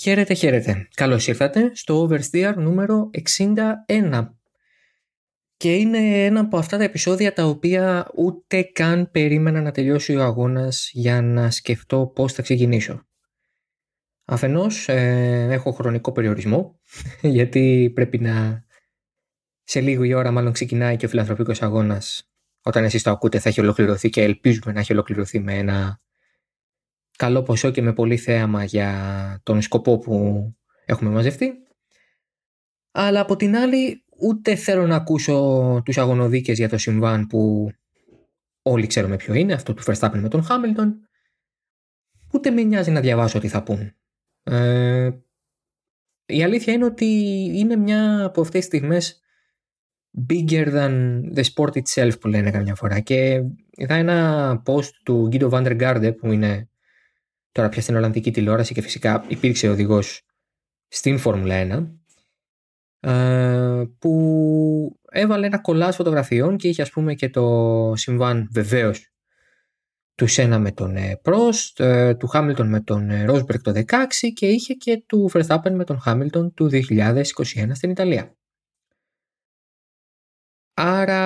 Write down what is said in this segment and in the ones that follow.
Χαίρετε, χαίρετε. Καλώς ήρθατε στο Oversteer νούμερο 61. Και είναι ένα από αυτά τα επεισόδια τα οποία ούτε καν περίμενα να τελειώσει ο αγώνας για να σκεφτώ πώς θα ξεκινήσω. Αφενός ε, έχω χρονικό περιορισμό γιατί πρέπει να σε λίγο η ώρα μάλλον ξεκινάει και ο φιλανθρωπικός αγώνας όταν εσείς το ακούτε θα έχει ολοκληρωθεί και ελπίζουμε να έχει ολοκληρωθεί με ένα καλό ποσό και με πολύ θέαμα για τον σκοπό που έχουμε μαζευτεί. Αλλά από την άλλη ούτε θέλω να ακούσω τους αγωνοδίκες για το συμβάν που όλοι ξέρουμε ποιο είναι, αυτό του Verstappen με τον Χάμιλτον. Ούτε με νοιάζει να διαβάσω τι θα πούν. Ε, η αλήθεια είναι ότι είναι μια από αυτές τις στιγμές bigger than the sport itself που λένε καμιά φορά και είδα ένα post του Guido van der Garde που είναι τώρα πια στην Ολλανδική τηλεόραση και φυσικά υπήρξε οδηγός στην Φόρμουλα 1 ε, που έβαλε ένα κολλάζ φωτογραφιών και είχε ας πούμε και το συμβάν βεβαίως του Σένα με τον Πρόστ, ε, του Χάμιλτον με τον Ρόσμπερκ το 16 και είχε και του Verstappen με τον Χάμιλτον του 2021 στην Ιταλία. Άρα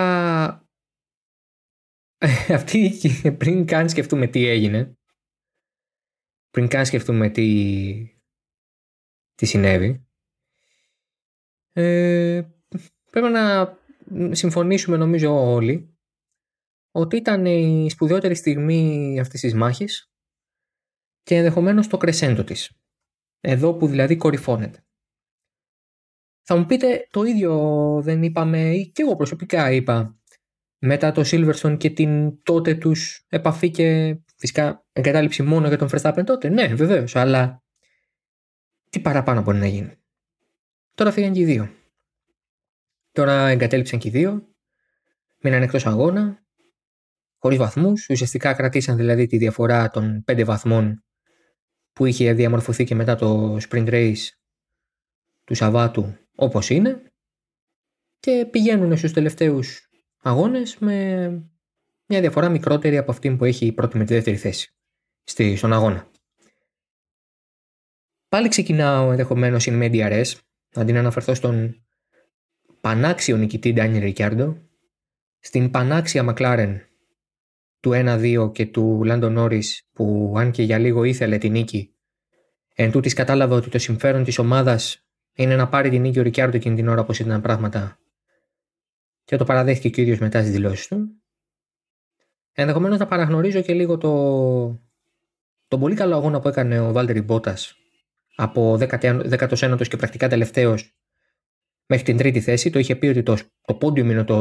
αυτή πριν καν σκεφτούμε τι έγινε πριν καν σκεφτούμε τι, τι συνέβη, ε, πρέπει να συμφωνήσουμε νομίζω όλοι ότι ήταν η σπουδαιότερη στιγμή αυτής της μάχης και ενδεχομένως το κρεσέντο της. Εδώ που δηλαδή κορυφώνεται. Θα μου πείτε το ίδιο δεν είπαμε ή και εγώ προσωπικά είπα μετά το Silverstone και την τότε τους επαφή και Φυσικά εγκατάλειψη μόνο για τον Verstappen τότε. Ναι, βεβαίως, αλλά τι παραπάνω μπορεί να γίνει. Τώρα φύγαν και οι δύο. Τώρα εγκατέλειψαν και οι δύο. Μείναν εκτός αγώνα. Χωρίς βαθμούς. Ουσιαστικά κρατήσαν δηλαδή τη διαφορά των πέντε βαθμών που είχε διαμορφωθεί και μετά το sprint race του Σαββάτου όπως είναι και πηγαίνουν στους τελευταίους αγώνες με μια διαφορά μικρότερη από αυτή που έχει η πρώτη με τη δεύτερη θέση στη, στον αγώνα. Πάλι ξεκινάω ενδεχομένως in media res, αντί να αναφερθώ στον πανάξιο νικητή Ντάνιελ Ρικιάρντο, στην πανάξια McLaren του 1-2 και του Λάντο Νόρι που αν και για λίγο ήθελε την νίκη, εν τούτης κατάλαβε ότι το συμφέρον της ομάδας είναι να πάρει την νίκη ο Ρικιάρντο εκείνη την ώρα όπως ήταν πράγματα και το παραδέχτηκε και ο ίδιος μετά στις δηλώσεις του Ενδεχομένως να παραγνωρίζω και λίγο το, τον πολύ καλό αγώνα που έκανε ο Βάλτερη Μπότας από 19ο και πρακτικά τελευταίος μέχρι την τρίτη θέση. Το είχε πει ότι το, το πόντιουμ είναι το,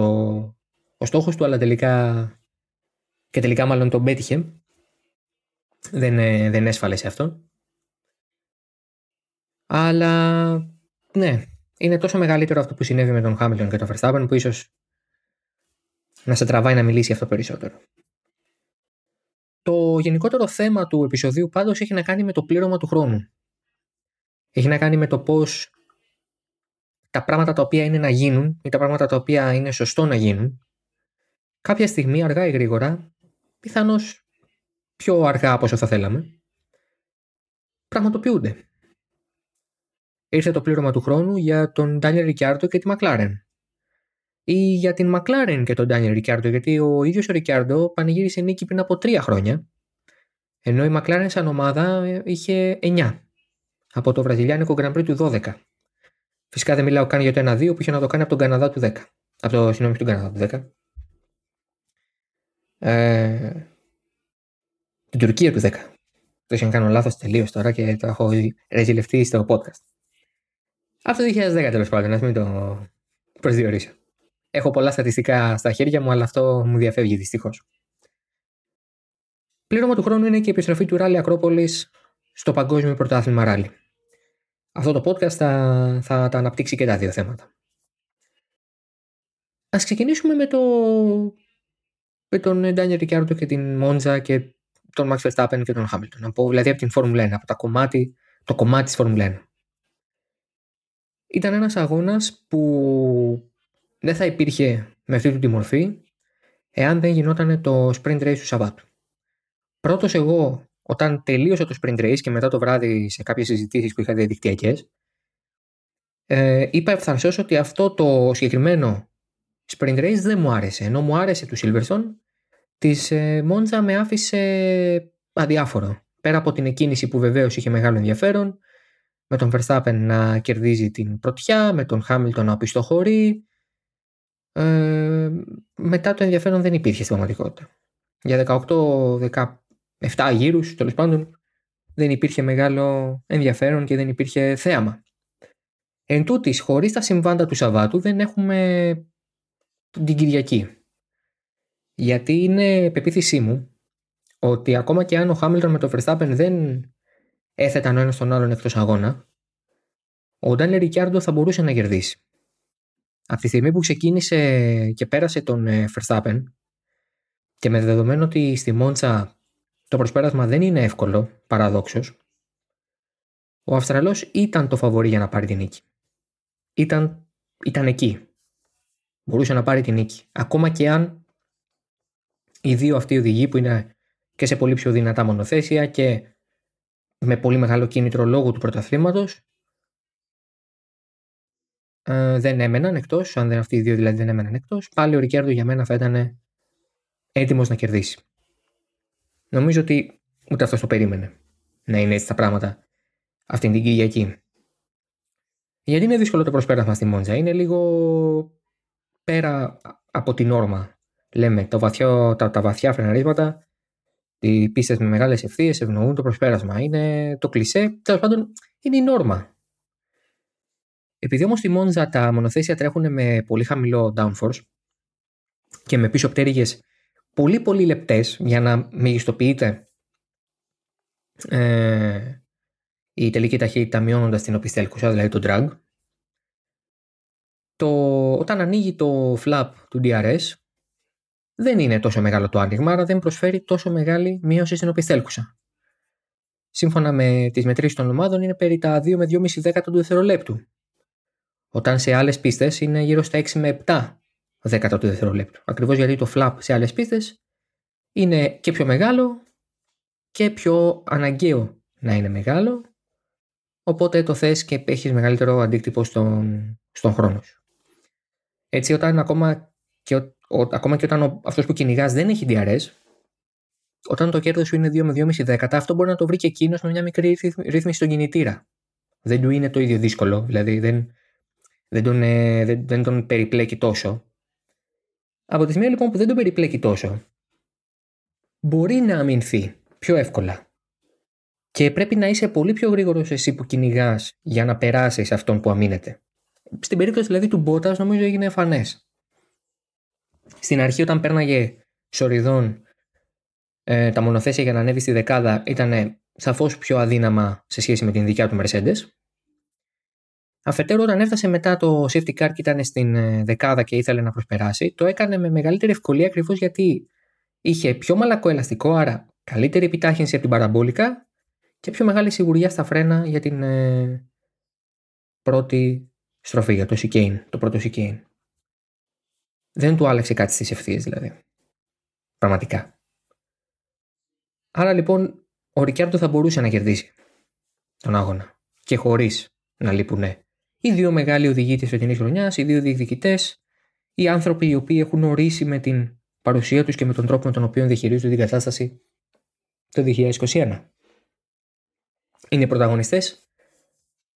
ο στόχος του, αλλά τελικά. και τελικά μάλλον τον πέτυχε. Δεν, ε, δεν έσφαλε σε αυτό. Αλλά ναι, είναι τόσο μεγαλύτερο αυτό που συνέβη με τον Χάμιλτον και τον Verstappen που ίσως να σε τραβάει να μιλήσει αυτό περισσότερο. Το γενικότερο θέμα του επεισοδίου πάντως έχει να κάνει με το πλήρωμα του χρόνου. Έχει να κάνει με το πώς τα πράγματα τα οποία είναι να γίνουν ή τα πράγματα τα οποία είναι σωστό να γίνουν κάποια στιγμή αργά ή γρήγορα, πιθανώς πιο αργά από όσο θα θέλαμε, πραγματοποιούνται. Ήρθε το πλήρωμα του χρόνου για τον Ντάνιελ Ρικιάρτο και τη Μακλάρεν ή για την McLaren και τον Daniel Ricciardo, γιατί ο ίδιος ο Ricciardo πανηγύρισε νίκη πριν από τρία χρόνια, ενώ η McLaren σαν ομάδα είχε 9 από το βραζιλιάνικο Grand Prix του 12. Φυσικά δεν μιλάω καν για το 1-2 που είχε να το κάνει από τον Καναδά του 10. Από το συγγνώμη του Καναδά του 10. Ε, την Τουρκία του 10. Το είχαν κάνω λάθος τελείω τώρα και το έχω ρεζιλευτεί στο podcast. Αυτό το 2010 τέλος πάντων, ας μην το προσδιορίσω. Έχω πολλά στατιστικά στα χέρια μου, αλλά αυτό μου διαφεύγει δυστυχώς. Πλήρωμα του χρόνου είναι και η επιστροφή του Ράλι Ακρόπολη στο Παγκόσμιο Πρωτάθλημα Ράλι. Αυτό το podcast θα, θα τα αναπτύξει και τα δύο θέματα. Α ξεκινήσουμε με, το, με τον Ντάνιελ Ρικιάρντο και την Μόντζα και τον Max Verstappen και τον Χάμιλτον. Από, δηλαδή από την Φόρμουλα 1, από τα κομμάτι, το κομμάτι της Φόρμουλα 1. Ήταν ένας αγώνας που δεν θα υπήρχε με αυτή τη μορφή εάν δεν γινόταν το sprint race του Σαββάτου. Πρώτος εγώ όταν τελείωσε το sprint race και μετά το βράδυ σε κάποιες συζητήσεις που είχα διαδικτυακές, ε, είπα ευθαρσώς ότι αυτό το συγκεκριμένο sprint race δεν μου άρεσε. Ενώ μου άρεσε του Silverstone, της ε, Μόντζα με άφησε αδιάφορο. Πέρα από την εκκίνηση που βεβαίως είχε μεγάλο ενδιαφέρον, με τον Verstappen να κερδίζει την πρωτιά, με τον Χάμιλτον να οπισθοχωρεί. Ε, μετά το ενδιαφέρον δεν υπήρχε στην πραγματικότητα. Για 18-17 γύρους, τέλος πάντων, δεν υπήρχε μεγάλο ενδιαφέρον και δεν υπήρχε θέαμα. Εν τούτης, χωρίς τα συμβάντα του Σαββάτου δεν έχουμε την Κυριακή. Γιατί είναι πεποίθησή μου ότι ακόμα και αν ο Χάμιλτον με τον Verstappen δεν έθεταν ο ένας τον άλλον εκτός αγώνα, ο Ντάνιελ Ρικιάρντο θα μπορούσε να κερδίσει. Από τη στιγμή που ξεκίνησε και πέρασε τον ε, Verstappen και με δεδομένο ότι στη Μόντσα το προσπέρασμα δεν είναι εύκολο, παραδόξως, ο Αυστραλός ήταν το φαβορή για να πάρει την νίκη. Ήταν, ήταν εκεί. Μπορούσε να πάρει την νίκη. Ακόμα και αν οι δύο αυτοί οδηγοί που είναι και σε πολύ πιο δυνατά μονοθέσια και με πολύ μεγάλο κίνητρο λόγω του πρωταθλήματος ε, δεν έμεναν εκτός, αν δεν αυτοί οι δύο δηλαδή δεν έμεναν εκτός, πάλι ο Ρικιάρντο για μένα θα ήταν έτοιμος να κερδίσει. Νομίζω ότι ούτε αυτός το περίμενε να είναι έτσι τα πράγματα αυτήν την Κυριακή. Γιατί είναι δύσκολο το προσπέρασμα στη Μόντζα. Είναι λίγο πέρα από την όρμα. Λέμε το βαθιό, τα, τα βαθιά φρεναρίσματα οι πίστες με μεγάλες ευθείες ευνοούν το προσπέρασμα. Είναι το κλισέ. Τέλος πάντων, είναι η νόρμα. Επειδή όμως στη Μόντζα τα μονοθέσια τρέχουν με πολύ χαμηλό downforce και με πίσω πτέρυγες πολύ πολύ λεπτές για να μεγιστοποιείται ε, η τελική ταχύτητα μειώνοντας την οπισθέλκουσα, δηλαδή το drag. Το, όταν ανοίγει το flap του DRS δεν είναι τόσο μεγάλο το άνοιγμα, άρα δεν προσφέρει τόσο μεγάλη μείωση στην οπισθέλκουσα. Σύμφωνα με τις μετρήσεις των ομάδων, είναι περί τα 2 με 2,5 δέκατα του δευτερολέπτου. Όταν σε άλλες πίστες είναι γύρω στα 6 με 7 δέκατα του δευτερολέπτου. Ακριβώς γιατί το flap σε άλλες πίστες είναι και πιο μεγάλο και πιο αναγκαίο να είναι μεγάλο. Οπότε το θες και έχεις μεγαλύτερο αντίκτυπο στον, στον χρόνο σου. Έτσι, όταν ακόμα και ο, ακόμα και όταν ο, αυτός που κυνηγάς δεν έχει DRS, όταν το κέρδος σου είναι 2 με 2,5 δέκατα, αυτό μπορεί να το βρει και εκείνος με μια μικρή ρύθμιση στον κινητήρα. Δεν του είναι το ίδιο δύσκολο, δηλαδή δεν, δεν, τον, ε, δεν, δεν τον περιπλέκει τόσο. Από τη στιγμή λοιπόν που δεν τον περιπλέκει τόσο, μπορεί να αμυνθεί πιο εύκολα. Και πρέπει να είσαι πολύ πιο γρήγορος εσύ που κυνηγάς για να περάσεις αυτόν που αμήνεται. Στην περίπτωση δηλαδή του Μπότας, νομίζω έγινε εμφανές. Στην αρχή όταν πέρναγε σοριδών ε, τα μονοθέσια για να ανέβει στη δεκάδα ήταν σαφώς πιο αδύναμα σε σχέση με την δικιά του Mercedes. Αφετέρου, όταν έφτασε μετά το safety car και ήταν στην ε, δεκάδα και ήθελε να προσπεράσει, το έκανε με μεγαλύτερη ευκολία ακριβώς γιατί είχε πιο μαλακό ελαστικό, άρα καλύτερη επιτάχυνση από την παραμπόλικα και πιο μεγάλη σιγουριά στα φρένα για την ε, πρώτη στροφή, για το chicane, το πρώτο chicane. Δεν του άλλαξε κάτι στις ευθείες δηλαδή. Πραγματικά. Άρα λοιπόν ο Ρικιάρντο θα μπορούσε να κερδίσει τον αγώνα και χωρίς να λείπουν οι δύο μεγάλοι οδηγοί της φετινής χρονιάς, οι δύο διεκδικητές, οι άνθρωποι οι οποίοι έχουν ορίσει με την παρουσία τους και με τον τρόπο με τον οποίο διαχειρίζονται την κατάσταση το 2021. Είναι πρωταγωνιστές,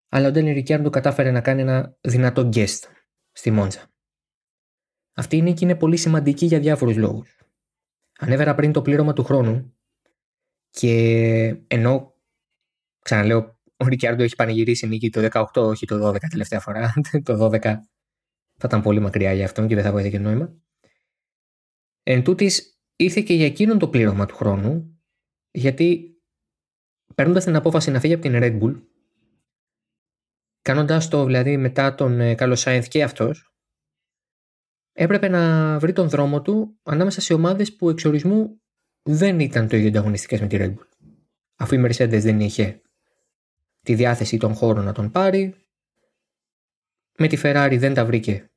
αλλά ο Ντένι Ρικιάρντο κατάφερε να κάνει ένα δυνατό guest στη Μόντζα. Αυτή η νίκη είναι πολύ σημαντική για διάφορους λόγους. Ανέβερα πριν το πλήρωμα του χρόνου και ενώ, ξαναλέω, ο Ρικιάρντο έχει πανηγυρίσει νίκη το 18, όχι το 12 τελευταία φορά. το 12 θα ήταν πολύ μακριά για αυτόν και δεν θα βοήθησε και νόημα. Εν τούτης, ήρθε και για εκείνον το πλήρωμα του χρόνου, γιατί παίρνοντας την απόφαση να φύγει από την Red Bull, κάνοντας το δηλαδή μετά τον Καλό Σάινθ και αυτός, έπρεπε να βρει τον δρόμο του ανάμεσα σε ομάδες που εξορισμού δεν ήταν το ίδιο ανταγωνιστικές με τη Red Bull. Αφού η Mercedes δεν είχε τη διάθεση των χώρων να τον πάρει. Με τη Ferrari δεν τα βρήκε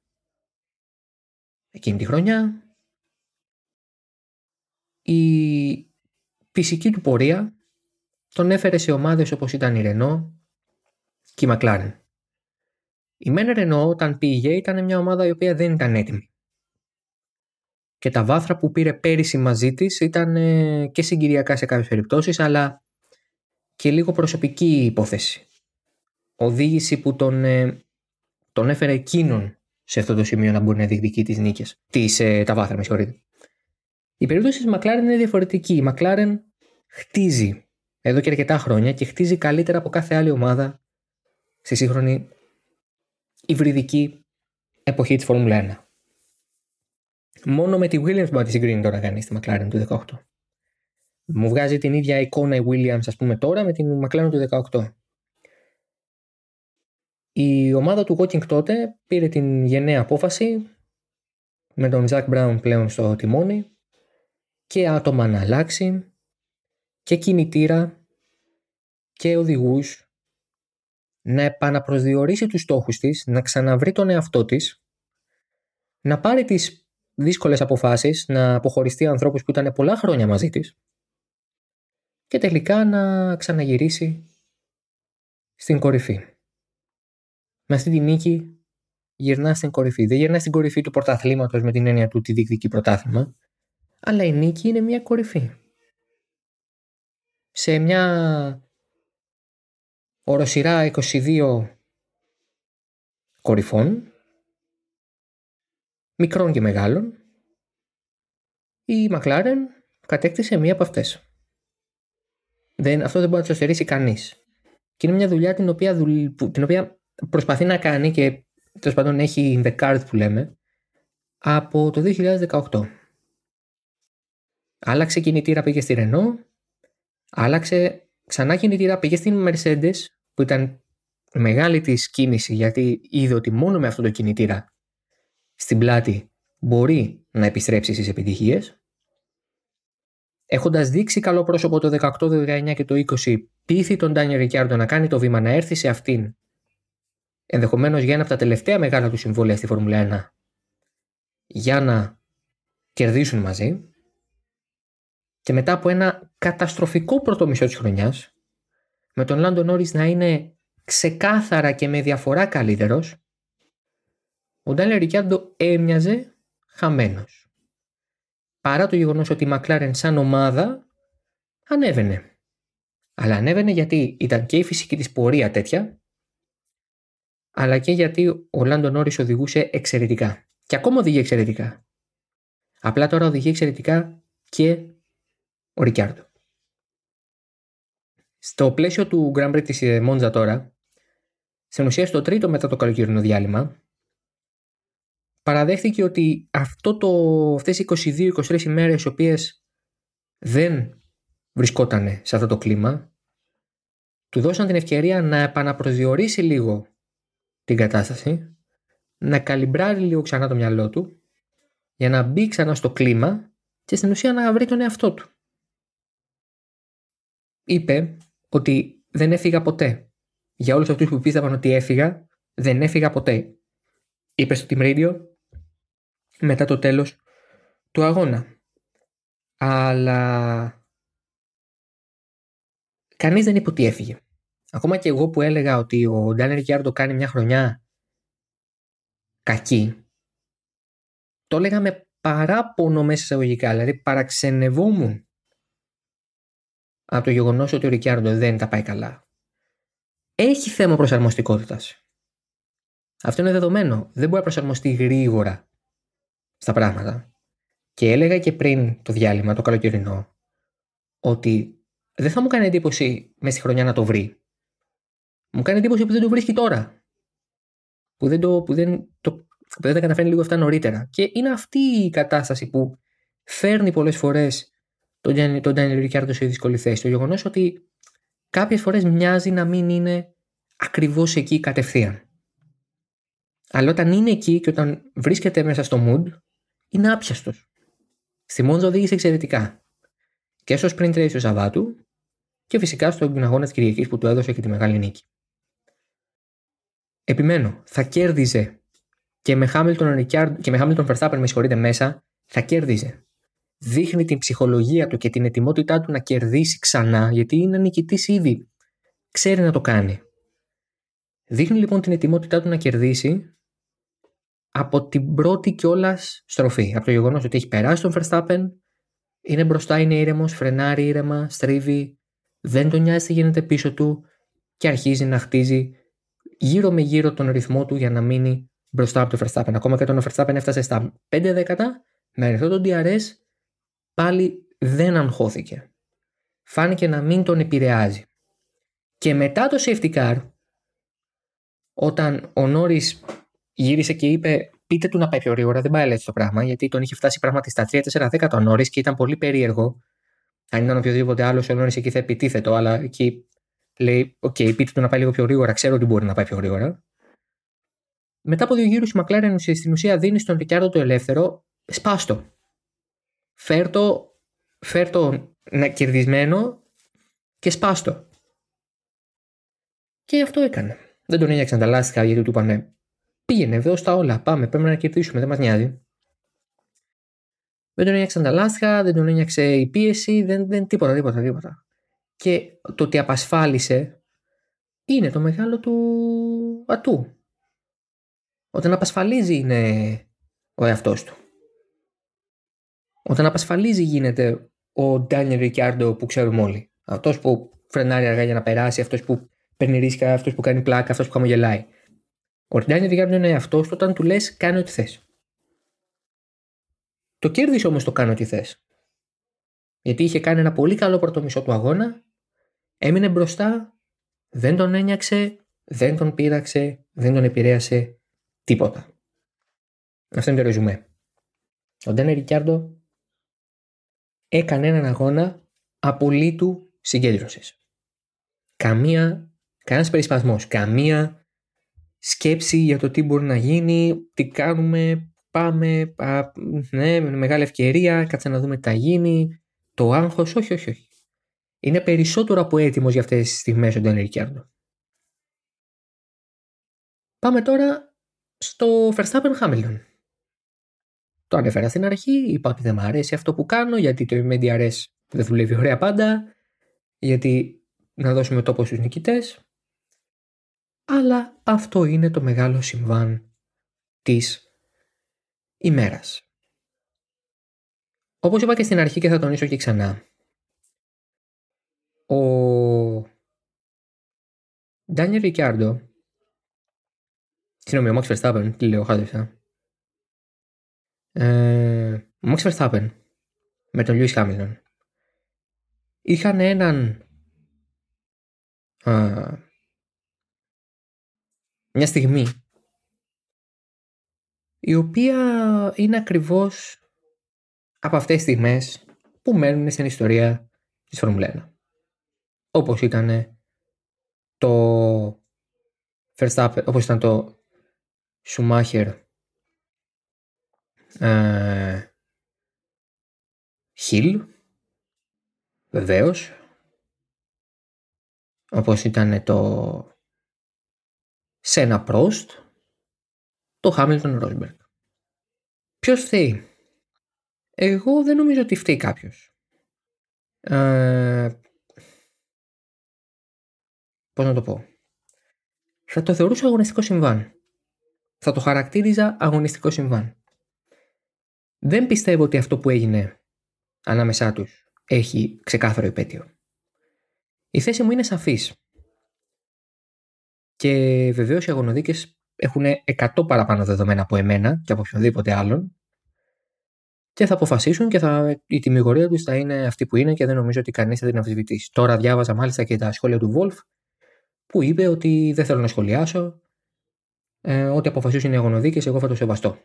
εκείνη τη χρονιά. Η φυσική του πορεία τον έφερε σε ομάδες όπως ήταν η Ρενό και η Μακλάρεν. Η Μεν Ρενό όταν πήγε ήταν μια ομάδα η οποία δεν ήταν έτοιμη. Και τα βάθρα που πήρε πέρυσι μαζί της ήταν ε, και συγκυριακά σε κάποιες περιπτώσεις αλλά και λίγο προσωπική υπόθεση. Οδήγηση που τον, ε, τον έφερε εκείνον σε αυτό το σημείο να μπορεί να διεκδικεί τις νίκες. Τις, ε, τα βάθρα, με συγχωρείτε. Η περίπτωση της Μακλάρεν είναι διαφορετική. Η Μακλάρεν χτίζει εδώ και αρκετά χρόνια και χτίζει καλύτερα από κάθε άλλη ομάδα στη σύγχρονη υβριδική εποχή της Φόρμουλα 1. Μόνο με τη Williams μπορεί να τη συγκρίνει τώρα κανείς τη McLaren του 18. Μου βγάζει την ίδια εικόνα η Williams ας πούμε τώρα με την McLaren του 18. Η ομάδα του Walking τότε πήρε την γενναία απόφαση με τον Jack Brown πλέον στο τιμόνι και άτομα να αλλάξει και κινητήρα και οδηγούς να επαναπροσδιορίσει τους στόχους της, να ξαναβρει τον εαυτό της, να πάρει τις δύσκολες αποφάσεις, να αποχωριστεί ανθρώπους που ήταν πολλά χρόνια μαζί της και τελικά να ξαναγυρίσει στην κορυφή. Με αυτή τη νίκη γυρνά στην κορυφή. Δεν γυρνά στην κορυφή του πρωταθλήματος με την έννοια του τη διεκδικεί πρωτάθλημα, αλλά η νίκη είναι μια κορυφή. Σε μια οροσυρά 22 κορυφών, μικρών και μεγάλων, η Μακλάρεν κατέκτησε μία από αυτές. Δεν, αυτό δεν μπορεί να το στερήσει κανείς. Και είναι μια δουλειά την οποία, την οποία προσπαθεί να κάνει και τέλος πάντων έχει in the card που λέμε από το 2018. Άλλαξε κινητήρα, πήγε στη Renault. Άλλαξε ξανά κινητήρα, πήγε στην Mercedes που ήταν μεγάλη της κίνηση γιατί είδε ότι μόνο με αυτό το κινητήρα στην πλάτη μπορεί να επιστρέψει στις επιτυχίες. Έχοντας δείξει καλό πρόσωπο το 18, το 19 και το 20, πείθει τον Ντάνιελ Ρικιάρντο να κάνει το βήμα να έρθει σε αυτήν. Ενδεχομένως για ένα από τα τελευταία μεγάλα του συμβόλαια στη Φόρμουλα 1 για να κερδίσουν μαζί. Και μετά από ένα καταστροφικό πρώτο μισό της χρονιάς με τον Λάντο Νόρις να είναι ξεκάθαρα και με διαφορά καλύτερος ο Ντάνιελ Ρικιάρντο έμοιαζε χαμένος. Παρά το γεγονός ότι η Μακλάρεν σαν ομάδα ανέβαινε. Αλλά ανέβαινε γιατί ήταν και η φυσική της πορεία τέτοια αλλά και γιατί ο Λάντο Νόρις οδηγούσε εξαιρετικά. Και ακόμα οδηγεί εξαιρετικά. Απλά τώρα οδηγεί εξαιρετικά και ο Ρικιάρντο. Στο πλαίσιο του Grand Prix της ε, Μόντζα τώρα, στην ουσία στο τρίτο μετά το καλοκαιρινό διάλειμμα, παραδέχθηκε ότι αυτό το, αυτές οι 22-23 ημέρες οι οποίες δεν βρισκόταν σε αυτό το κλίμα, του δώσαν την ευκαιρία να επαναπροσδιορίσει λίγο την κατάσταση, να καλυμπράρει λίγο ξανά το μυαλό του για να μπει ξανά στο κλίμα και στην ουσία να βρει τον εαυτό του. Είπε ότι δεν έφυγα ποτέ. Για όλους αυτούς που πίστευαν ότι έφυγα, δεν έφυγα ποτέ. Είπε στο Team Radio μετά το τέλος του αγώνα. Αλλά κανείς δεν είπε ότι έφυγε. Ακόμα και εγώ που έλεγα ότι ο Ντάνιελ Ρικιάρντο κάνει μια χρονιά κακή, το έλεγα με παράπονο μέσα εισαγωγικά, δηλαδή παραξενευόμουν από το γεγονός ότι ο Ρικιάρντο δεν τα πάει καλά. Έχει θέμα προσαρμοστικότητας. Αυτό είναι δεδομένο. Δεν μπορεί να προσαρμοστεί γρήγορα στα πράγματα. Και έλεγα και πριν το διάλειμμα, το καλοκαιρινό, ότι δεν θα μου κάνει εντύπωση μέσα στη χρονιά να το βρει. Μου κάνει εντύπωση που δεν το βρίσκει τώρα. Που δεν, το, που δεν, το, που δεν τα καταφέρνει λίγο αυτά νωρίτερα. Και είναι αυτή η κατάσταση που φέρνει πολλές φορές τον, τον Ντάνιελ Ρικιάρντο σε δύσκολη θέση. Το γεγονός ότι κάποιες φορές μοιάζει να μην είναι ακριβώς εκεί κατευθείαν. Αλλά όταν είναι εκεί και όταν βρίσκεται μέσα στο mood, είναι άπιαστος. Στη Μόντζα οδήγησε εξαιρετικά. Και στο sprint race του Σαββάτου και φυσικά στον αγώνα της Κυριακής που του έδωσε και τη μεγάλη νίκη. Επιμένω, θα κέρδιζε και με Hamilton, και με Hamilton Verstappen με συγχωρείτε μέσα, θα κέρδιζε. δείχνει την ψυχολογία του και την ετοιμότητά του να κερδίσει ξανά, γιατί είναι νικητής ήδη. Ξέρει να το κάνει. Δείχνει λοιπόν την ετοιμότητά του να κερδίσει από την πρώτη κιόλας στροφή. Από το γεγονός ότι έχει περάσει τον Verstappen, είναι μπροστά, είναι ήρεμος, φρενάρει ήρεμα, στρίβει, δεν τον νοιάζει τι γίνεται πίσω του και αρχίζει να χτίζει γύρω με γύρω τον ρυθμό του για να μείνει μπροστά από τον Verstappen. Ακόμα και όταν ο Verstappen έφτασε στα 5 δέκατα, με αυτό τον DRS πάλι δεν αγχώθηκε. Φάνηκε να μην τον επηρεάζει. Και μετά το safety car, όταν ο Νόρι γύρισε και είπε πείτε του να πάει πιο γρήγορα, δεν πάει έτσι το πράγμα, γιατί τον είχε φτάσει πράγματι στα 3-4 δέκατα ο Νόρι και ήταν πολύ περίεργο. Αν ήταν οποιοδήποτε άλλο, ο Νόρις εκεί θα επιτίθετο, αλλά εκεί λέει: Ok, okay, πείτε του να πάει λίγο πιο γρήγορα, ξέρω ότι μπορεί να πάει πιο γρήγορα. Μετά από δύο γύρους η Μακλάρεν στην ουσία δίνει στον Ρικιάρντο το ελεύθερο, σπάστο. Φέρτο, φέρτο να κερδισμένο και σπάστο. Και αυτό έκανε. Δεν τον ένοιαξαν τα λάστιχα γιατί του είπανε πήγαινε εδώ στα όλα, πάμε, πρέπει να κερδίσουμε, δεν μας νοιάζει. Δεν τον ένιωξαν τα λάστιχα, δεν τον ένιωξε η πίεση, δεν, δεν τίποτα, τίποτα, τίποτα. Και το ότι απασφάλισε είναι το μεγάλο του ατού. Όταν απασφαλίζει είναι ο εαυτός του. Όταν απασφαλίζει γίνεται ο Ντάνιελ Ρικιάρντο που ξέρουμε όλοι. Αυτός που φρενάρει αργά για να περάσει, αυτός που παίρνει ρίσκα, αυτός που κάνει πλάκα, αυτός που χαμογελάει. Ο Ντάνιελ Ρικιάρντο είναι εαυτό του όταν του λες: Κάνει ό,τι θες. Το κέρδισε όμως το κάνω ό,τι θες. Γιατί είχε κάνει ένα πολύ καλό πρώτο μισό του αγώνα, έμεινε μπροστά, δεν τον ένιαξε, δεν τον πείραξε, δεν τον επηρέασε τίποτα. Αυτό είναι το ρεζουμέ. Ο Ντένε Ρικιάρντο έκανε έναν αγώνα απολύτου συγκέντρωσης. Καμία, κανένας περισπασμός, καμία σκέψη για το τι μπορεί να γίνει, τι κάνουμε, πάμε, α, ναι, μεγάλη ευκαιρία, κάτσε να δούμε τι θα γίνει, το άγχος, όχι, όχι, όχι. Είναι περισσότερο από έτοιμος για αυτές τις στιγμές ο Ντένε Ρικιάρντο. Πάμε τώρα στο Verstappen Hamilton. Το ανέφερα στην αρχή, είπα ότι δεν μου αρέσει αυτό που κάνω γιατί το MDRS δεν δουλεύει ωραία πάντα, γιατί να δώσουμε τόπο στους νικητές. Αλλά αυτό είναι το μεγάλο συμβάν της ημέρας. Όπως είπα και στην αρχή και θα τονίσω και ξανά, ο Ντάνιελ Ρικιάρντο Συγγνώμη, ο Max Verstappen, τι λέω, χάζεψα. Ε, ο Max Verstappen με τον Lewis Hamilton είχαν έναν α, μια στιγμή η οποία είναι ακριβώς από αυτές τις στιγμές που μένουν στην ιστορία της Φόρμουλα 1. Όπως ήταν το Verstappen, όπως ήταν το Σουμάχερ ε, Χιλ βεβαίως όπως ήταν το Σένα Πρόστ το Χάμιλτον Ρόσμπεργκ Ποιος φταίει; Εγώ δεν νομίζω ότι φταίει κάποιος ε, πώς να το πω; Θα το θεωρούσα αγωνιστικό συμβάν θα το χαρακτήριζα αγωνιστικό συμβάν. Δεν πιστεύω ότι αυτό που έγινε ανάμεσά τους έχει ξεκάθαρο υπέτειο. Η θέση μου είναι σαφής. Και βεβαίως οι αγωνοδίκες έχουν 100 παραπάνω δεδομένα από εμένα και από οποιονδήποτε άλλον και θα αποφασίσουν και θα, η τιμιγορία τους θα είναι αυτή που είναι και δεν νομίζω ότι κανείς θα την αμφισβητήσει. Τώρα διάβαζα μάλιστα και τα σχόλια του Βολφ που είπε ότι δεν θέλω να σχολιάσω ε, ό,τι αποφασίσουν οι αγωνοδίκες, εγώ θα το σεβαστώ.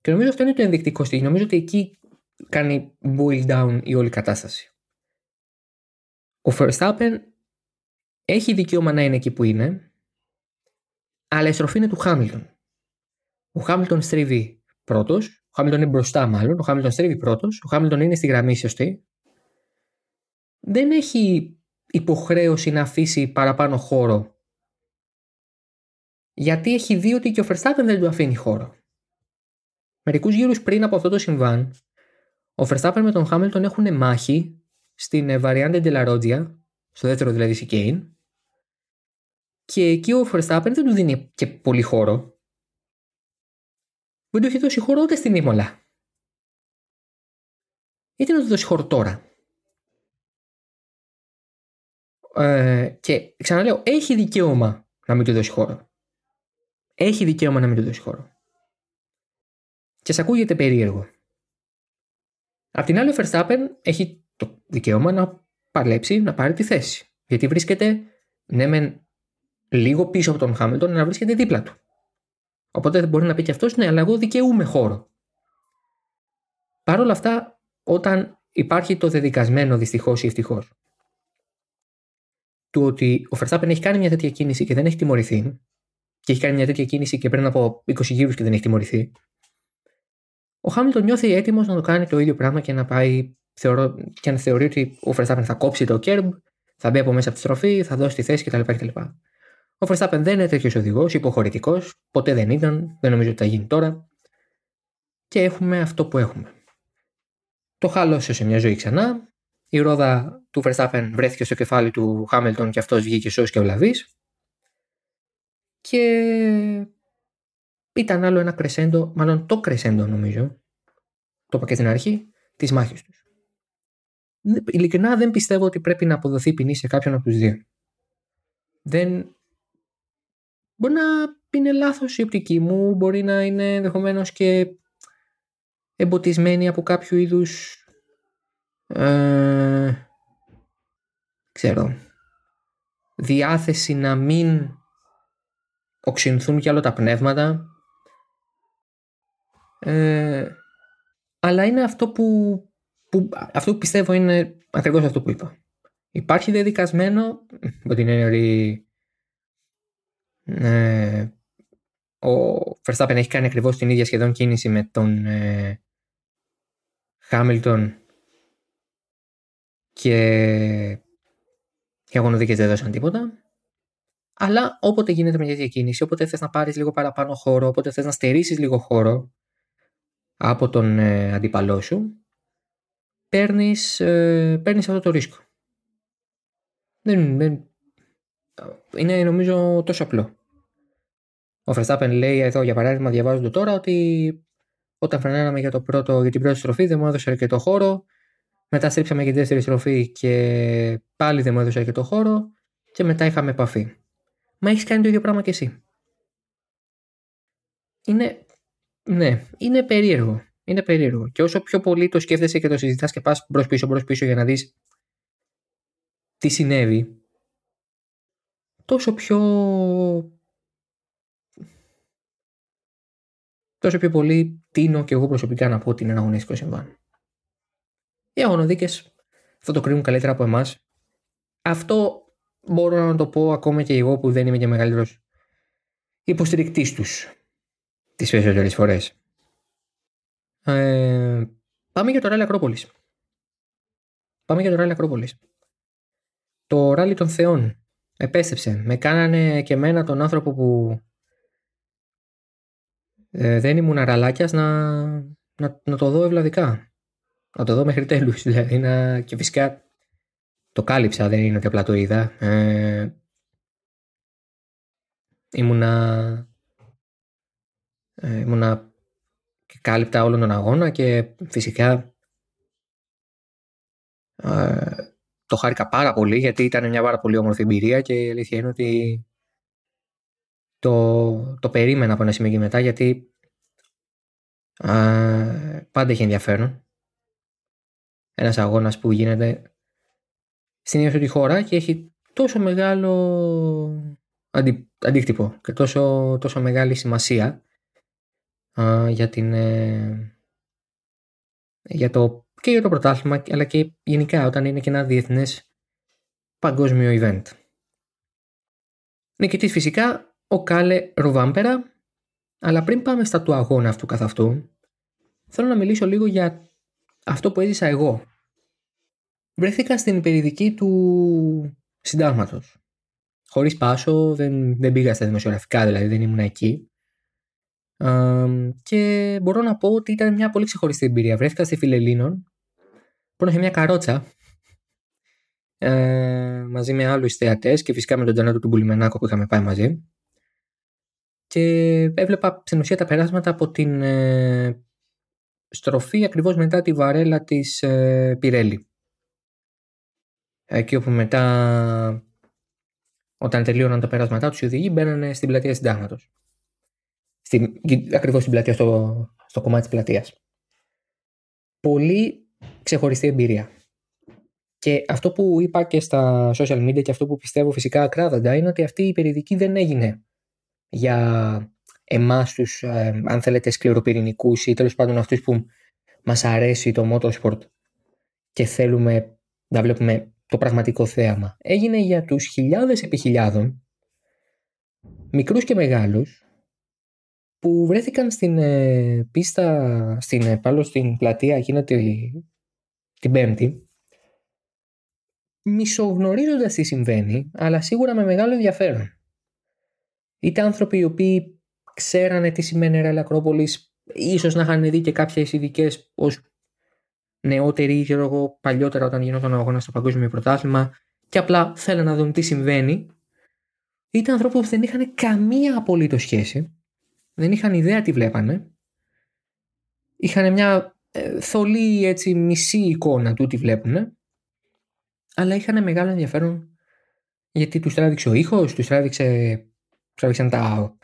Και νομίζω αυτό είναι το ενδεικτικό στοιχείο. Νομίζω ότι εκεί κάνει boil down η όλη κατάσταση. Ο Verstappen έχει δικαίωμα να είναι εκεί που είναι, αλλά η στροφή είναι του Χάμιλτον. Ο Χάμιλτον στρίβει πρώτος, ο Χάμιλτον είναι μπροστά μάλλον, ο Χάμιλτον στρίβει πρώτος, ο Χάμιλτον είναι στη γραμμή σωστή. Δεν έχει υποχρέωση να αφήσει παραπάνω χώρο γιατί έχει δει ότι και ο Verstappen δεν του αφήνει χώρο. Μερικούς γύρους πριν από αυτό το συμβάν, Ο Verstappen με τον Hamilton έχουν μάχη στην Variante de la Rodia, στο δεύτερο δηλαδή chicane, και εκεί ο Verstappen δεν του δίνει και πολύ χώρο. Δεν του έχει δώσει χώρο ούτε στην Ήμολα. Γιατί να του δώσει χώρο τώρα; Ε, και ξαναλέω, έχει δικαίωμα να μην του δώσει χώρο. Έχει δικαίωμα να μην του δώσει χώρο. Και σε ακούγεται περίεργο. Απ' την άλλη, ο Verstappen έχει το δικαίωμα να παλέψει να πάρει τη θέση. Γιατί βρίσκεται, ναι, μεν λίγο πίσω από τον Χάμιλτον, να βρίσκεται δίπλα του. Οπότε δεν μπορεί να πει και αυτός, ναι, αλλά εγώ δικαιούμαι χώρο. Παρ' όλα αυτά, όταν υπάρχει το δεδικασμένο δυστυχώς ή ευτυχώς του ότι ο Verstappen έχει κάνει μια τέτοια κίνηση και δεν έχει τιμωρηθεί, και έχει κάνει μια τέτοια κίνηση και πριν από 20 γύρους και δεν έχει τιμωρηθεί, ο Χάμιλτον νιώθει έτοιμος να το κάνει το ίδιο πράγμα και να πάει θεωρώ, και να θεωρεί ότι ο Verstappen θα κόψει το κέρμπ, θα μπει από μέσα από τη στροφή, θα δώσει τη θέση κτλ. κτλ. Ο Verstappen δεν είναι τέτοιος οδηγός, υποχωρητικός, ποτέ δεν ήταν, δεν νομίζω ότι θα γίνει τώρα. Και έχουμε αυτό που έχουμε. Το χάλωσε σε μια ζωή ξανά. Η ρόδα του Verstappen βρέθηκε στο κεφάλι του Χάμιλτον και αυτός βγήκε σώος και βλαβή. Και ήταν άλλο ένα κρεσέντο, μάλλον το κρεσέντο νομίζω, το είπα και στην αρχή, της μάχης τους. Ειλικρινά δεν πιστεύω ότι πρέπει να αποδοθεί ποινή σε κάποιον από τους δύο. Δεν. Μπορεί να είναι λάθος η οπτική μου, μπορεί να είναι ενδεχομένως και εμποτισμένη από κάποιο είδους. Ε, ξέρω. Διάθεση να μην οξυνθούν κι άλλο τα πνεύματα ε, αλλά είναι αυτό που, που, αυτό που πιστεύω είναι ακριβώς αυτό που είπα. Υπάρχει δεδικασμένο, με την έννοια ότι ε, ο Verstappen έχει κάνει ακριβώς την ίδια σχεδόν κίνηση με τον ε, Hamilton και οι αγωνοδίκες δεν έδωσαν τίποτα. Αλλά όποτε γίνεται μια τέτοια κίνηση, όποτε θες να πάρεις λίγο παραπάνω χώρο, όποτε θες να στερήσεις λίγο χώρο, από τον ε, αντίπαλό σου, παίρνεις, ε, παίρνεις αυτό το ρίσκο. Δεν, δεν, είναι νομίζω τόσο απλό. Ο Verstappen λέει εδώ για παράδειγμα διαβάζω τώρα ότι όταν φρενάραμε για, το πρώτο, για την πρώτη στροφή δεν μου έδωσε αρκετό χώρο μετά στρίψαμε για τη δεύτερη στροφή και πάλι δεν μου έδωσε αρκετό χώρο και μετά είχαμε επαφή. Μα έχεις κάνει το ίδιο πράγμα και εσύ. Είναι ναι, είναι περίεργο. Είναι περίεργο. Και όσο πιο πολύ το σκέφτεσαι και το συζητάς και πας μπρος πίσω, μπρος πίσω για να δεις τι συνέβη, τόσο πιο. Τόσο πιο πολύ τίνω και εγώ προσωπικά να πω ότι είναι ένα αγωνιστικό συμβάν. Οι αγωνοδίκες αυτό το κρίνουν καλύτερα από εμάς. Αυτό μπορώ να το πω ακόμα και εγώ που δεν είμαι και μεγαλύτερος υποστηρικτής τους τις περισσότερες φορές. Ε, πάμε για το ράλι Ακρόπολης. Πάμε για το ράλι Ακρόπολης. Το ράλι των θεών επέστρεψε. Με κάνανε και μένα τον άνθρωπο που ε, δεν ήμουν αραλάκιας να, να, να, το δω ευλαδικά. Να το δω μέχρι τέλους. Δηλαδή να, και φυσικά το κάλυψα, δεν είναι ότι απλά το είδα. Ε, ήμουνα ε, ήμουνα και κάλυπτα όλον τον αγώνα και φυσικά ε, το χάρηκα πάρα πολύ γιατί ήταν μια πάρα πολύ όμορφη εμπειρία και η αλήθεια είναι ότι το, το περίμενα από ένα σημείο και μετά γιατί ε, πάντα έχει ενδιαφέρον ένας αγώνας που γίνεται στην ίδια τη χώρα και έχει τόσο μεγάλο αντι, αντίκτυπο και τόσο, τόσο μεγάλη σημασία για την, ε, για το, και για το πρωτάθλημα αλλά και γενικά όταν είναι και ένα διεθνές παγκόσμιο event. Νικητής φυσικά ο Κάλε Ρουβάμπερα αλλά πριν πάμε στα του αγώνα αυτού καθ' αυτού θέλω να μιλήσω λίγο για αυτό που έζησα εγώ. Βρέθηκα στην περιδική του συντάγματος. Χωρίς πάσο, δεν, δεν πήγα στα δημοσιογραφικά δηλαδή, δεν ήμουν εκεί και μπορώ να πω ότι ήταν μια πολύ ξεχωριστή εμπειρία. Βρέθηκα στη Φιλελίνων που είχε μια καρότσα ε, μαζί με άλλους θεατές και φυσικά με τον Τζανάτο του Μπουλιμενάκο που είχαμε πάει μαζί. Και έβλεπα στην ουσία τα περάσματα από την ε, στροφή ακριβώς μετά τη βαρέλα της ε, Πιρέλη. Εκεί όπου μετά όταν τελείωναν τα περάσματά τους οι οδηγοί μπαίνανε στην πλατεία συντάγματος. Στην, ακριβώς στην πλατεία, στο, στο κομμάτι της πλατείας. Πολύ ξεχωριστή εμπειρία. Και αυτό που είπα και στα social media και αυτό που πιστεύω φυσικά ακράδαντα είναι ότι αυτή η περιδική δεν έγινε για εμάς τους, ε, αν θέλετε, σκληροπυρηνικούς ή τέλος πάντων αυτούς που μας αρέσει το motorsport και θέλουμε να βλέπουμε το πραγματικό θέαμα. Έγινε για τους χιλιάδες επί χιλιάδων, μικρούς και μεγάλους, που βρέθηκαν στην ε, πίστα, στην, ε, πάνω στην πλατεία εκείνα την Πέμπτη, μισογνωρίζοντας τι συμβαίνει, αλλά σίγουρα με μεγάλο ενδιαφέρον. Είτε άνθρωποι οι οποίοι ξέρανε τι σημαίνει Ρέλα Ακρόπολης, ίσως να είχαν δει και κάποιες ειδικές ως νεότεροι ή εγώ παλιότερα όταν γινόταν ο αγώνας στο παγκόσμιο πρωτάθλημα και απλά θέλαν να δουν τι συμβαίνει. Ήταν ανθρώποι που δεν είχαν καμία απολύτως σχέση. Δεν είχαν ιδέα τι βλέπανε. Είχαν μια ε, θολή έτσι μισή εικόνα του τι βλέπουν. Αλλά είχαν μεγάλο ενδιαφέρον γιατί τους τράβηξε ο ήχος, τους τράβηξε, τράβηξαν τα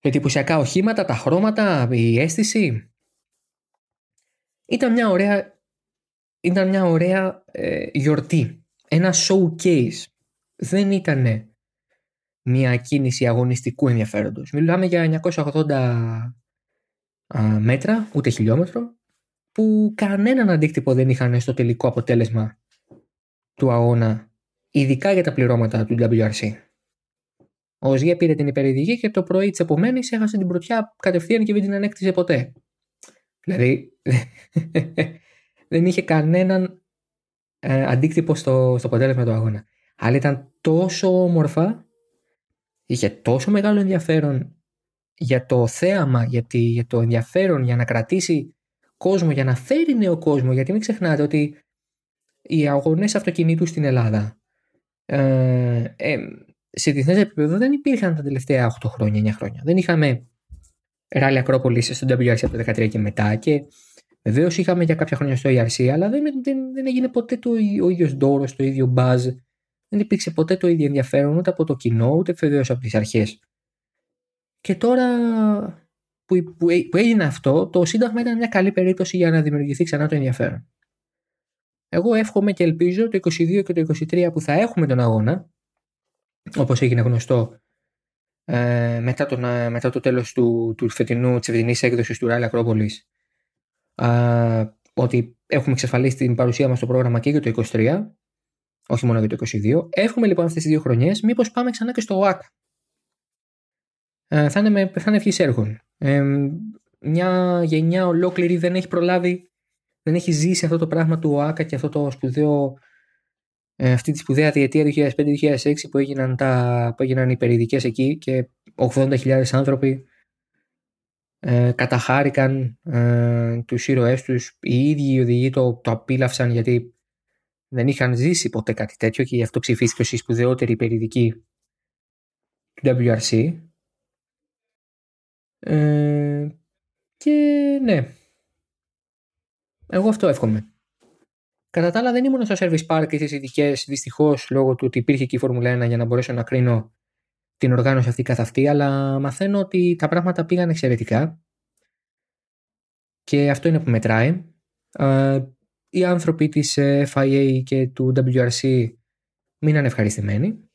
εντυπωσιακά οχήματα, τα χρώματα, η αίσθηση. Ήταν μια ωραία, ήταν μια ωραία ε, γιορτή. Ένα showcase. Δεν ήταν μια κίνηση αγωνιστικού ενδιαφέροντος. Μιλάμε για 980 μέτρα, ούτε χιλιόμετρο, που κανέναν αντίκτυπο δεν είχαν στο τελικό αποτέλεσμα του αγώνα, ειδικά για τα πληρώματα του WRC. Ο Ζιέ πήρε την υπερηδική και το πρωί της επομένης έχασε την πρωτιά κατευθείαν και δεν την ανέκτησε ποτέ. Δηλαδή δεν είχε κανέναν ε, αντίκτυπο στο, στο αποτέλεσμα του αγώνα. Αλλά ήταν τόσο όμορφα, είχε τόσο μεγάλο ενδιαφέρον για το θέαμα, για, για το ενδιαφέρον για να κρατήσει κόσμο, για να φέρει νέο κόσμο. Γιατί μην ξεχνάτε ότι οι αγωνές αυτοκινήτου στην Ελλάδα ε, ε, σε διεθνές επίπεδο δεν υπήρχαν τα τελευταία 8 χρόνια, 9 χρόνια. Δεν είχαμε ράλι Ακρόπολη στο WRC από το 2013 και μετά και βεβαίως είχαμε για κάποια χρόνια στο ERC, αλλά δεν, δεν, δεν έγινε ποτέ το, ο ίδιος δώρο, το ίδιο buzz. Δεν υπήρξε ποτέ το ίδιο ενδιαφέρον ούτε από το κοινό, ούτε βεβαίως από τις αρχές. Και τώρα που, που, που έγινε αυτό, το Σύνταγμα ήταν μια καλή περίπτωση για να δημιουργηθεί ξανά το ενδιαφέρον. Εγώ εύχομαι και ελπίζω το 22 και το 23 που θα έχουμε τον αγώνα, όπως έγινε γνωστό ε, μετά, τον, ε, μετά το τέλος του, του φετινού, της φετινής έκδοσης του Ράλη Ακρόπολης ε, ότι έχουμε εξασφαλίσει την παρουσία μας στο πρόγραμμα και για το 23 όχι μόνο για το 22. Εύχομαι λοιπόν αυτές τις δύο χρονιές μήπως πάμε ξανά και στο ΟΑΚ. Ε, θα είναι, με, θα είναι έργων. Ε, μια γενιά ολόκληρη δεν έχει προλάβει, δεν έχει ζήσει αυτό το πράγμα του ΟΑΚΑ και αυτό το σπουδαίο ε, αυτή τη σπουδαία διετία 2005-2006 που έγιναν, τα, που έγιναν οι περιδικές εκεί και 80.000 άνθρωποι ε, καταχάρηκαν ε, τους ήρωές τους. Οι ίδιοι οι οδηγοί το, το απίλαυσαν γιατί δεν είχαν ζήσει ποτέ κάτι τέτοιο και γι' αυτό ψηφίστηκε ως η σπουδαιότερη περιδική του WRC ε, και ναι. Εγώ αυτό εύχομαι Κατά τα άλλα, δεν ήμουν στο service park και στις ειδικές, δυστυχώς λόγω του ότι υπήρχε και η Φόρμουλα 1 για να μπορέσω να κρίνω την οργάνωση αυτή καθ' αυτή, αλλά μαθαίνω ότι τα πράγματα πήγαν εξαιρετικά και αυτό είναι που μετράει. Οι άνθρωποι της FIA και του WRC μείναν ευχαριστημένοι.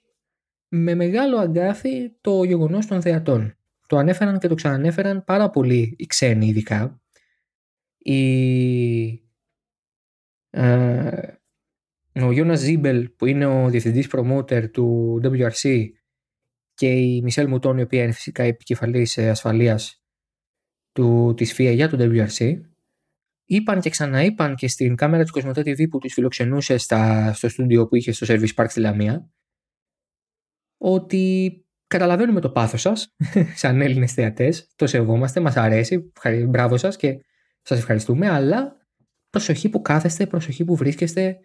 Με μεγάλο αγκάθι το γεγονός των θεατών. Το ανέφεραν και το ξανανέφεραν πάρα πολύ οι ξένοι ειδικά. Οι ε, ο Γιόνα Σίμπελ που είναι ο διευθυντής promoter του WRC και η Μισέλ Μουτόν η οποία είναι φυσικά επικεφαλής ε, ασφαλείας του, της FIA για το WRC είπαν και ξαναείπαν και στην κάμερα του Cosmote TV που τους φιλοξενούσε στα, στο στούντιο που είχε στο Service Park στη Λαμία ότι καταλαβαίνουμε το πάθος σας σαν Έλληνες θεατές, το σεβόμαστε, μας αρέσει, μπράβο σας και σας ευχαριστούμε, αλλά προσοχή που κάθεστε, προσοχή που βρίσκεστε,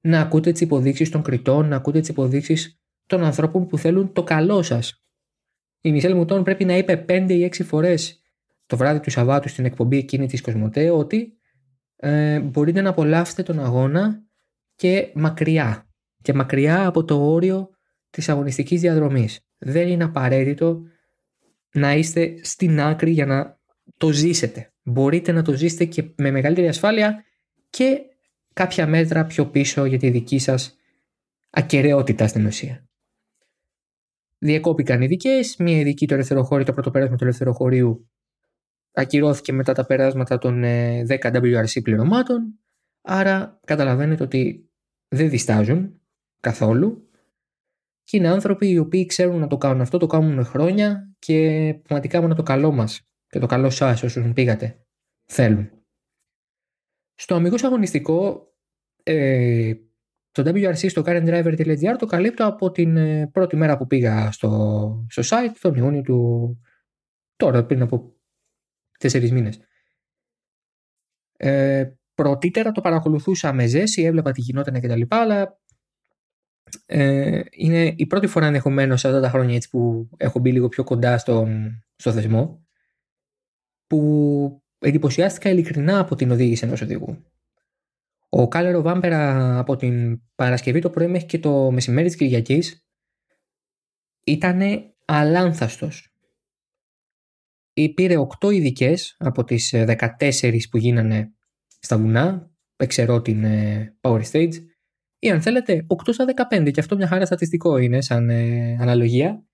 να ακούτε τις υποδείξεις των κριτών, να ακούτε τις υποδείξεις των ανθρώπων που θέλουν το καλό σας. Η Μισελ Μουτών πρέπει να είπε 5 ή 6 φορές το βράδυ του Σαββάτου στην εκπομπή εκείνη της Κοσμοτέ ότι ε, μπορείτε να απολαύσετε τον αγώνα και μακριά και μακριά από το όριο της αγωνιστικής διαδρομής. Δεν είναι απαραίτητο να είστε στην άκρη για να το ζήσετε. Μπορείτε να το ζήσετε και με μεγαλύτερη ασφάλεια και κάποια μέτρα πιο πίσω για τη δική σας ακαιρεότητα στην ουσία. Διεκόπηκαν ειδικέ, μία ειδική το ελευθεροχώριο, το πρώτο πέρασμα του ελευθεροχωρίου ακυρώθηκε μετά τα περάσματα των 10 ε, WRC πληρωμάτων, άρα καταλαβαίνετε ότι δεν διστάζουν καθόλου και είναι άνθρωποι οι οποίοι ξέρουν να το κάνουν αυτό, το κάνουν χρόνια και πραγματικά μόνο το καλό μας και το καλό σας όσους πήγατε θέλουν. Στο αμυγός αγωνιστικό ε, το WRC στο currentdriver.gr το καλύπτω από την ε, πρώτη μέρα που πήγα στο, στο site τον Ιούνιο του τώρα πριν από τέσσερις μήνες. Ε, πρωτήτερα το παρακολουθούσα με ζέση, έβλεπα τι γινόταν και τα λοιπά, αλλά ε, είναι η πρώτη φορά ενδεχομένως σε αυτά τα χρόνια έτσι, που έχω μπει λίγο πιο κοντά στον, στο θεσμό που εντυπωσιάστηκα ειλικρινά από την οδήγηση ενός οδηγού. Ο Κάλερο Βάμπερα από την Παρασκευή το πρωί μέχρι και το μεσημέρι της Κυριακής ήταν αλάνθαστος. Πήρε 8 ειδικές από τις 14 ε, που γίνανε στα βουνά, εξαιρώ την ε, Power Stage, ή αν θέλετε 8 στα 15 και αυτό μια χαρά στατιστικό είναι σαν ε, αναλογία,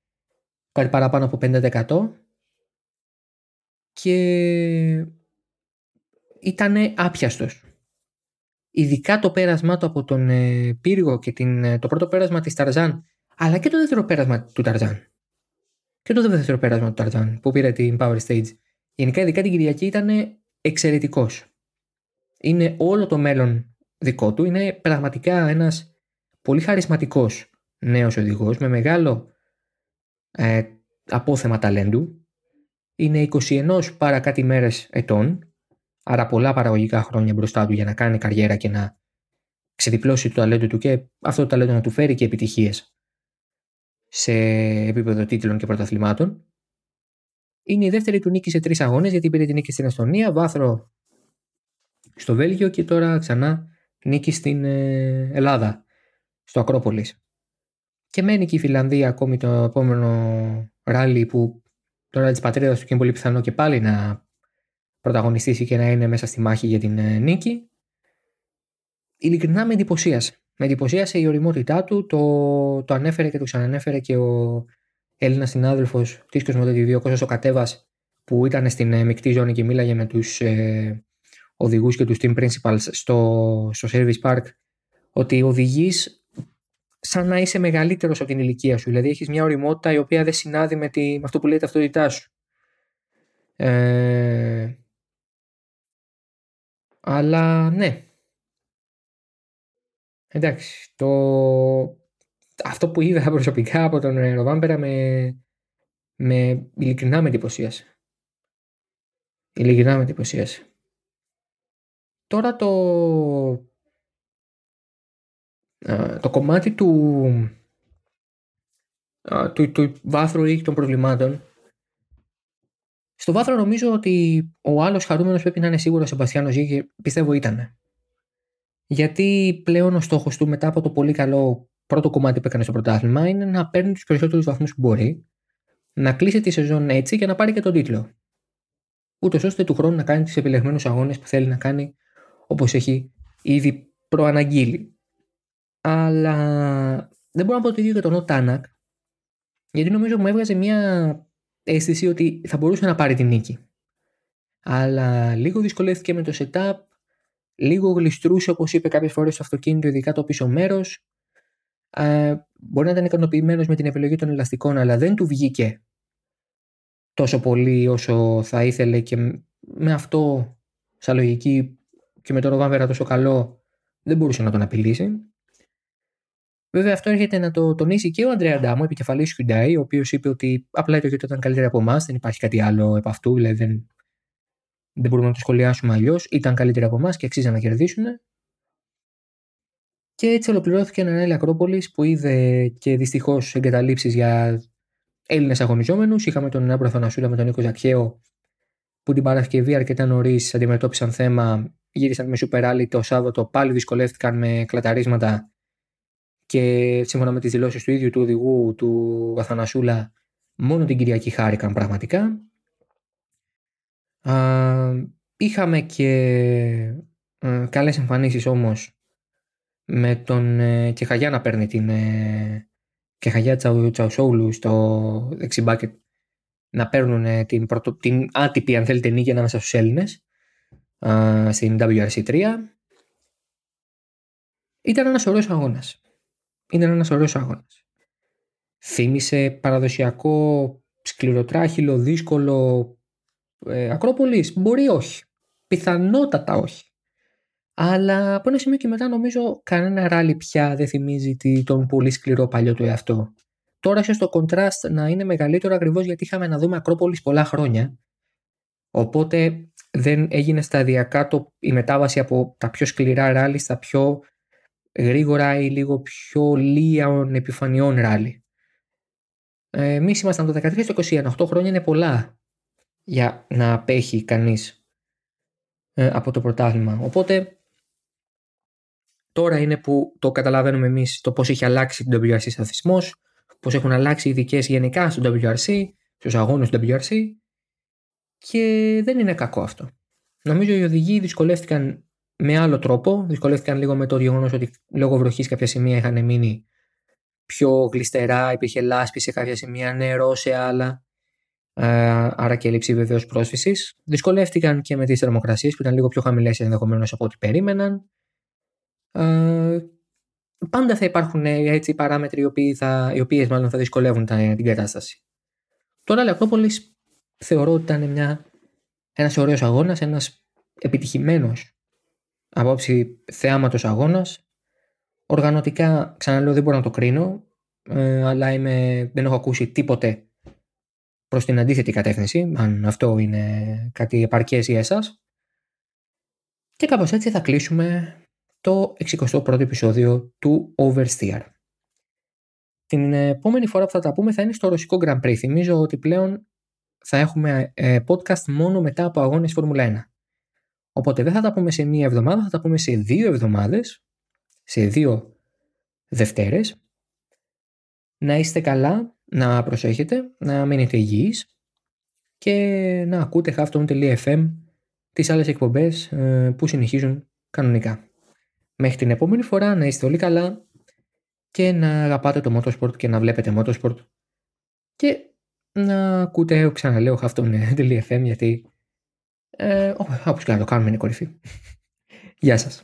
κάτι παραπάνω από 5% και ήταν άπιαστος ειδικά το πέρασμά του από τον ε, Πύργο και την, ε, το πρώτο πέρασμα της Ταρζάν, αλλά και το δεύτερο πέρασμα του Ταρζάν. Και το δεύτερο πέρασμα του Ταρζάν που πήρε την Power Stage. Γενικά, ειδικά την Κυριακή ήταν εξαιρετικός. Είναι όλο το μέλλον δικό του. Είναι πραγματικά ένας πολύ χαρισματικός νέος οδηγός με μεγάλο ε, απόθεμα ταλέντου. Είναι 21 παρά κάτι μέρες ετών Άρα πολλά παραγωγικά χρόνια μπροστά του για να κάνει καριέρα και να ξεδιπλώσει το ταλέντο του και αυτό το ταλέντο να του φέρει και επιτυχίες σε επίπεδο τίτλων και πρωταθλημάτων. Είναι η δεύτερη του νίκη σε τρεις αγώνες γιατί πήρε την νίκη στην Εστονία, βάθρο στο Βέλγιο και τώρα ξανά νίκη στην ε, Ελλάδα, στο Ακρόπολης. Και μένει και η Φιλανδία ακόμη το επόμενο ράλι που τώρα της πατρίδας του και είναι πολύ πιθανό και πάλι να πρωταγωνιστήσει και να είναι μέσα στη μάχη για την ε, νίκη. Ειλικρινά με εντυπωσίασε. Με εντυπωσίασε η οριμότητά του, το, το ανέφερε και το ξανανέφερε και ο Έλληνας συνάδελφος τη Κοσμοτέ ο Κώστα ο Κατέβα, που ήταν στην ε, μεικτή ζώνη και μίλαγε με τους ε, οδηγούς και τους team principals στο, στο service park, ότι οδηγείς σαν να είσαι μεγαλύτερος από την ηλικία σου. Δηλαδή έχεις μια οριμότητα η οποία δεν συνάδει με, τη, με αυτό που λέει η ταυτότητά σου. Ε, αλλά ναι. Εντάξει, το... αυτό που είδα προσωπικά από τον Ροβάμπερα με, με ειλικρινά με εντυπωσίασε. Ειλικρινά με εντυπωσίασε. Τώρα το, το κομμάτι του, του, του βάθρου ή των προβλημάτων στο βάθρο νομίζω ότι ο άλλος χαρούμενος πρέπει να είναι σίγουρος ο Σεμπαστιάνο Ζή και πιστεύω ήταν. Γιατί πλέον ο στόχος του μετά από το πολύ καλό πρώτο κομμάτι που έκανε στο πρωτάθλημα είναι να παίρνει τους περισσότερους βαθμούς που μπορεί, να κλείσει τη σεζόν έτσι και να πάρει και τον τίτλο. Ούτως ώστε του χρόνου να κάνει τους επιλεγμένους αγώνες που θέλει να κάνει όπως έχει ήδη προαναγγείλει. Αλλά δεν μπορώ να πω το ίδιο για τον Οτάνακ, γιατί νομίζω μου έβγαζε μια αίσθηση ότι θα μπορούσε να πάρει την νίκη. Αλλά λίγο δυσκολεύτηκε με το setup, λίγο γλιστρούσε όπως είπε κάποιες φορές στο αυτοκίνητο, ειδικά το πίσω μέρος. μπορεί να ήταν ικανοποιημένος με την επιλογή των ελαστικών, αλλά δεν του βγήκε τόσο πολύ όσο θα ήθελε και με αυτό σαν λογική και με τον Ροβάνπερα τόσο καλό δεν μπορούσε να τον απειλήσει. Βέβαια, αυτό έρχεται να το τονίσει και ο Αντρέα Αντάμο, επικεφαλής Hyundai, ο οποίος είπε ότι απλά το Toyota ήταν καλύτερη από εμάς, δεν υπάρχει κάτι άλλο επ' αυτού, δηλαδή δεν, δεν μπορούμε να το σχολιάσουμε αλλιώς. Ήταν καλύτερη από εμάς και αξίζει να κερδίσουν. Και έτσι ολοκληρώθηκε ένα Ράλι Ακρόπολη που είδε και δυστυχώς εγκαταλείψεις για Έλληνες αγωνιζόμενους. Είχαμε τον Λάμπρο Αθανασούλα με τον Νίκο Ζακχαίο που την Παρασκευή αρκετά νωρίς αντιμετώπισαν θέμα, γύρισαν με Super Rally το Σάββατο, πάλι δυσκολεύτηκαν με κλαταρίσματα και σύμφωνα με τις δηλώσεις του ίδιου του οδηγού του Αθανασούλα μόνο την Κυριακή χάρηκαν πραγματικά. Α, είχαμε και ε, καλές εμφανίσεις όμως με τον ε, Κεχαγιά να παίρνει την ε, Κεχαγιά Τσαουσόγλου στο δεξιμπάκετ να παίρνουν την, πρωτο, την άτυπη αν θέλετε νίκη ανάμεσα στους Έλληνες στην WRC3 ήταν ένας ωραίος αγώνας ήταν ένας ωραίος αγώνας θύμισε παραδοσιακό σκληροτράχυλο, δύσκολο ε, Ακρόπολης. Μπορεί όχι. Πιθανότατα όχι. Αλλά από ένα σημείο και μετά νομίζω κανένα ράλι πια δεν θυμίζει τον πολύ σκληρό παλιό του εαυτό. Τώρα ίσω το contrast να είναι μεγαλύτερο ακριβώς γιατί είχαμε να δούμε Ακρόπολης πολλά χρόνια. Οπότε δεν έγινε σταδιακά το, η μετάβαση από τα πιο σκληρά ράλι στα πιο γρήγορα ή λίγο πιο λίων επιφανειών ράλι. Ε, Εμείς ήμασταν το 13 στο 21, 8 χρόνια είναι πολλά για να απέχει κανείς ε, από το πρωτάθλημα. Οπότε τώρα είναι που το καταλαβαίνουμε εμείς το πώς έχει αλλάξει την WRC σταθισμός, πώς έχουν αλλάξει οι ειδικές γενικά στο WRC, στους αγώνες του WRC και δεν είναι κακό αυτό. Νομίζω οι οδηγοί δυσκολεύτηκαν με άλλο τρόπο. Δυσκολεύτηκαν λίγο με το γεγονός ότι λόγω βροχής κάποια σημεία είχαν μείνει πιο γλιστερά, υπήρχε λάσπη σε κάποια σημεία, νερό σε άλλα. Άρα και έλλειψη βεβαίως πρόσφυσης. Δυσκολεύτηκαν και με τις θερμοκρασίες που ήταν λίγο πιο χαμηλές ενδεχομένως από ό,τι περίμεναν πάντα θα υπάρχουν ε, έτσι παράμετροι οι, οποίοι θα, οι οποίες μάλλον θα δυσκολεύουν την κατάσταση. Τώρα Ακρόπολης θεωρώ ότι ήταν μια, ένας ωραίος αγώνας, ένας επιτυχημένος απόψη θεάματος αγώνας. Οργανωτικά, ξαναλέω, δεν μπορώ να το κρίνω, ε, αλλά είμαι, δεν έχω ακούσει τίποτε προς την αντίθετη κατεύθυνση, αν αυτό είναι κάτι επαρκές για εσάς. Και κάπως έτσι θα κλείσουμε το 61ο επεισόδιο του Oversteer. Την επόμενη φορά που θα τα πούμε θα είναι στο ρωσικό Grand Prix. Θυμίζω ότι πλέον θα έχουμε ε, podcast μόνο μετά από αγώνες Φόρμουλα 1. Οπότε δεν θα τα πούμε σε μία εβδομάδα, θα τα πούμε σε δύο εβδομάδες, σε δύο Δευτέρες. Να είστε καλά, να προσέχετε, να μείνετε υγιείς και να ακούτε halftone.fm τις άλλες εκπομπές ε, που συνεχίζουν κανονικά. Μέχρι την επόμενη φορά να είστε όλοι καλά και να αγαπάτε το motorsport και να βλέπετε motorsport και να ακούτε, ξαναλέω, FM γιατί ε, όπως και να το κάνουμε είναι κορυφή. Γεια σας.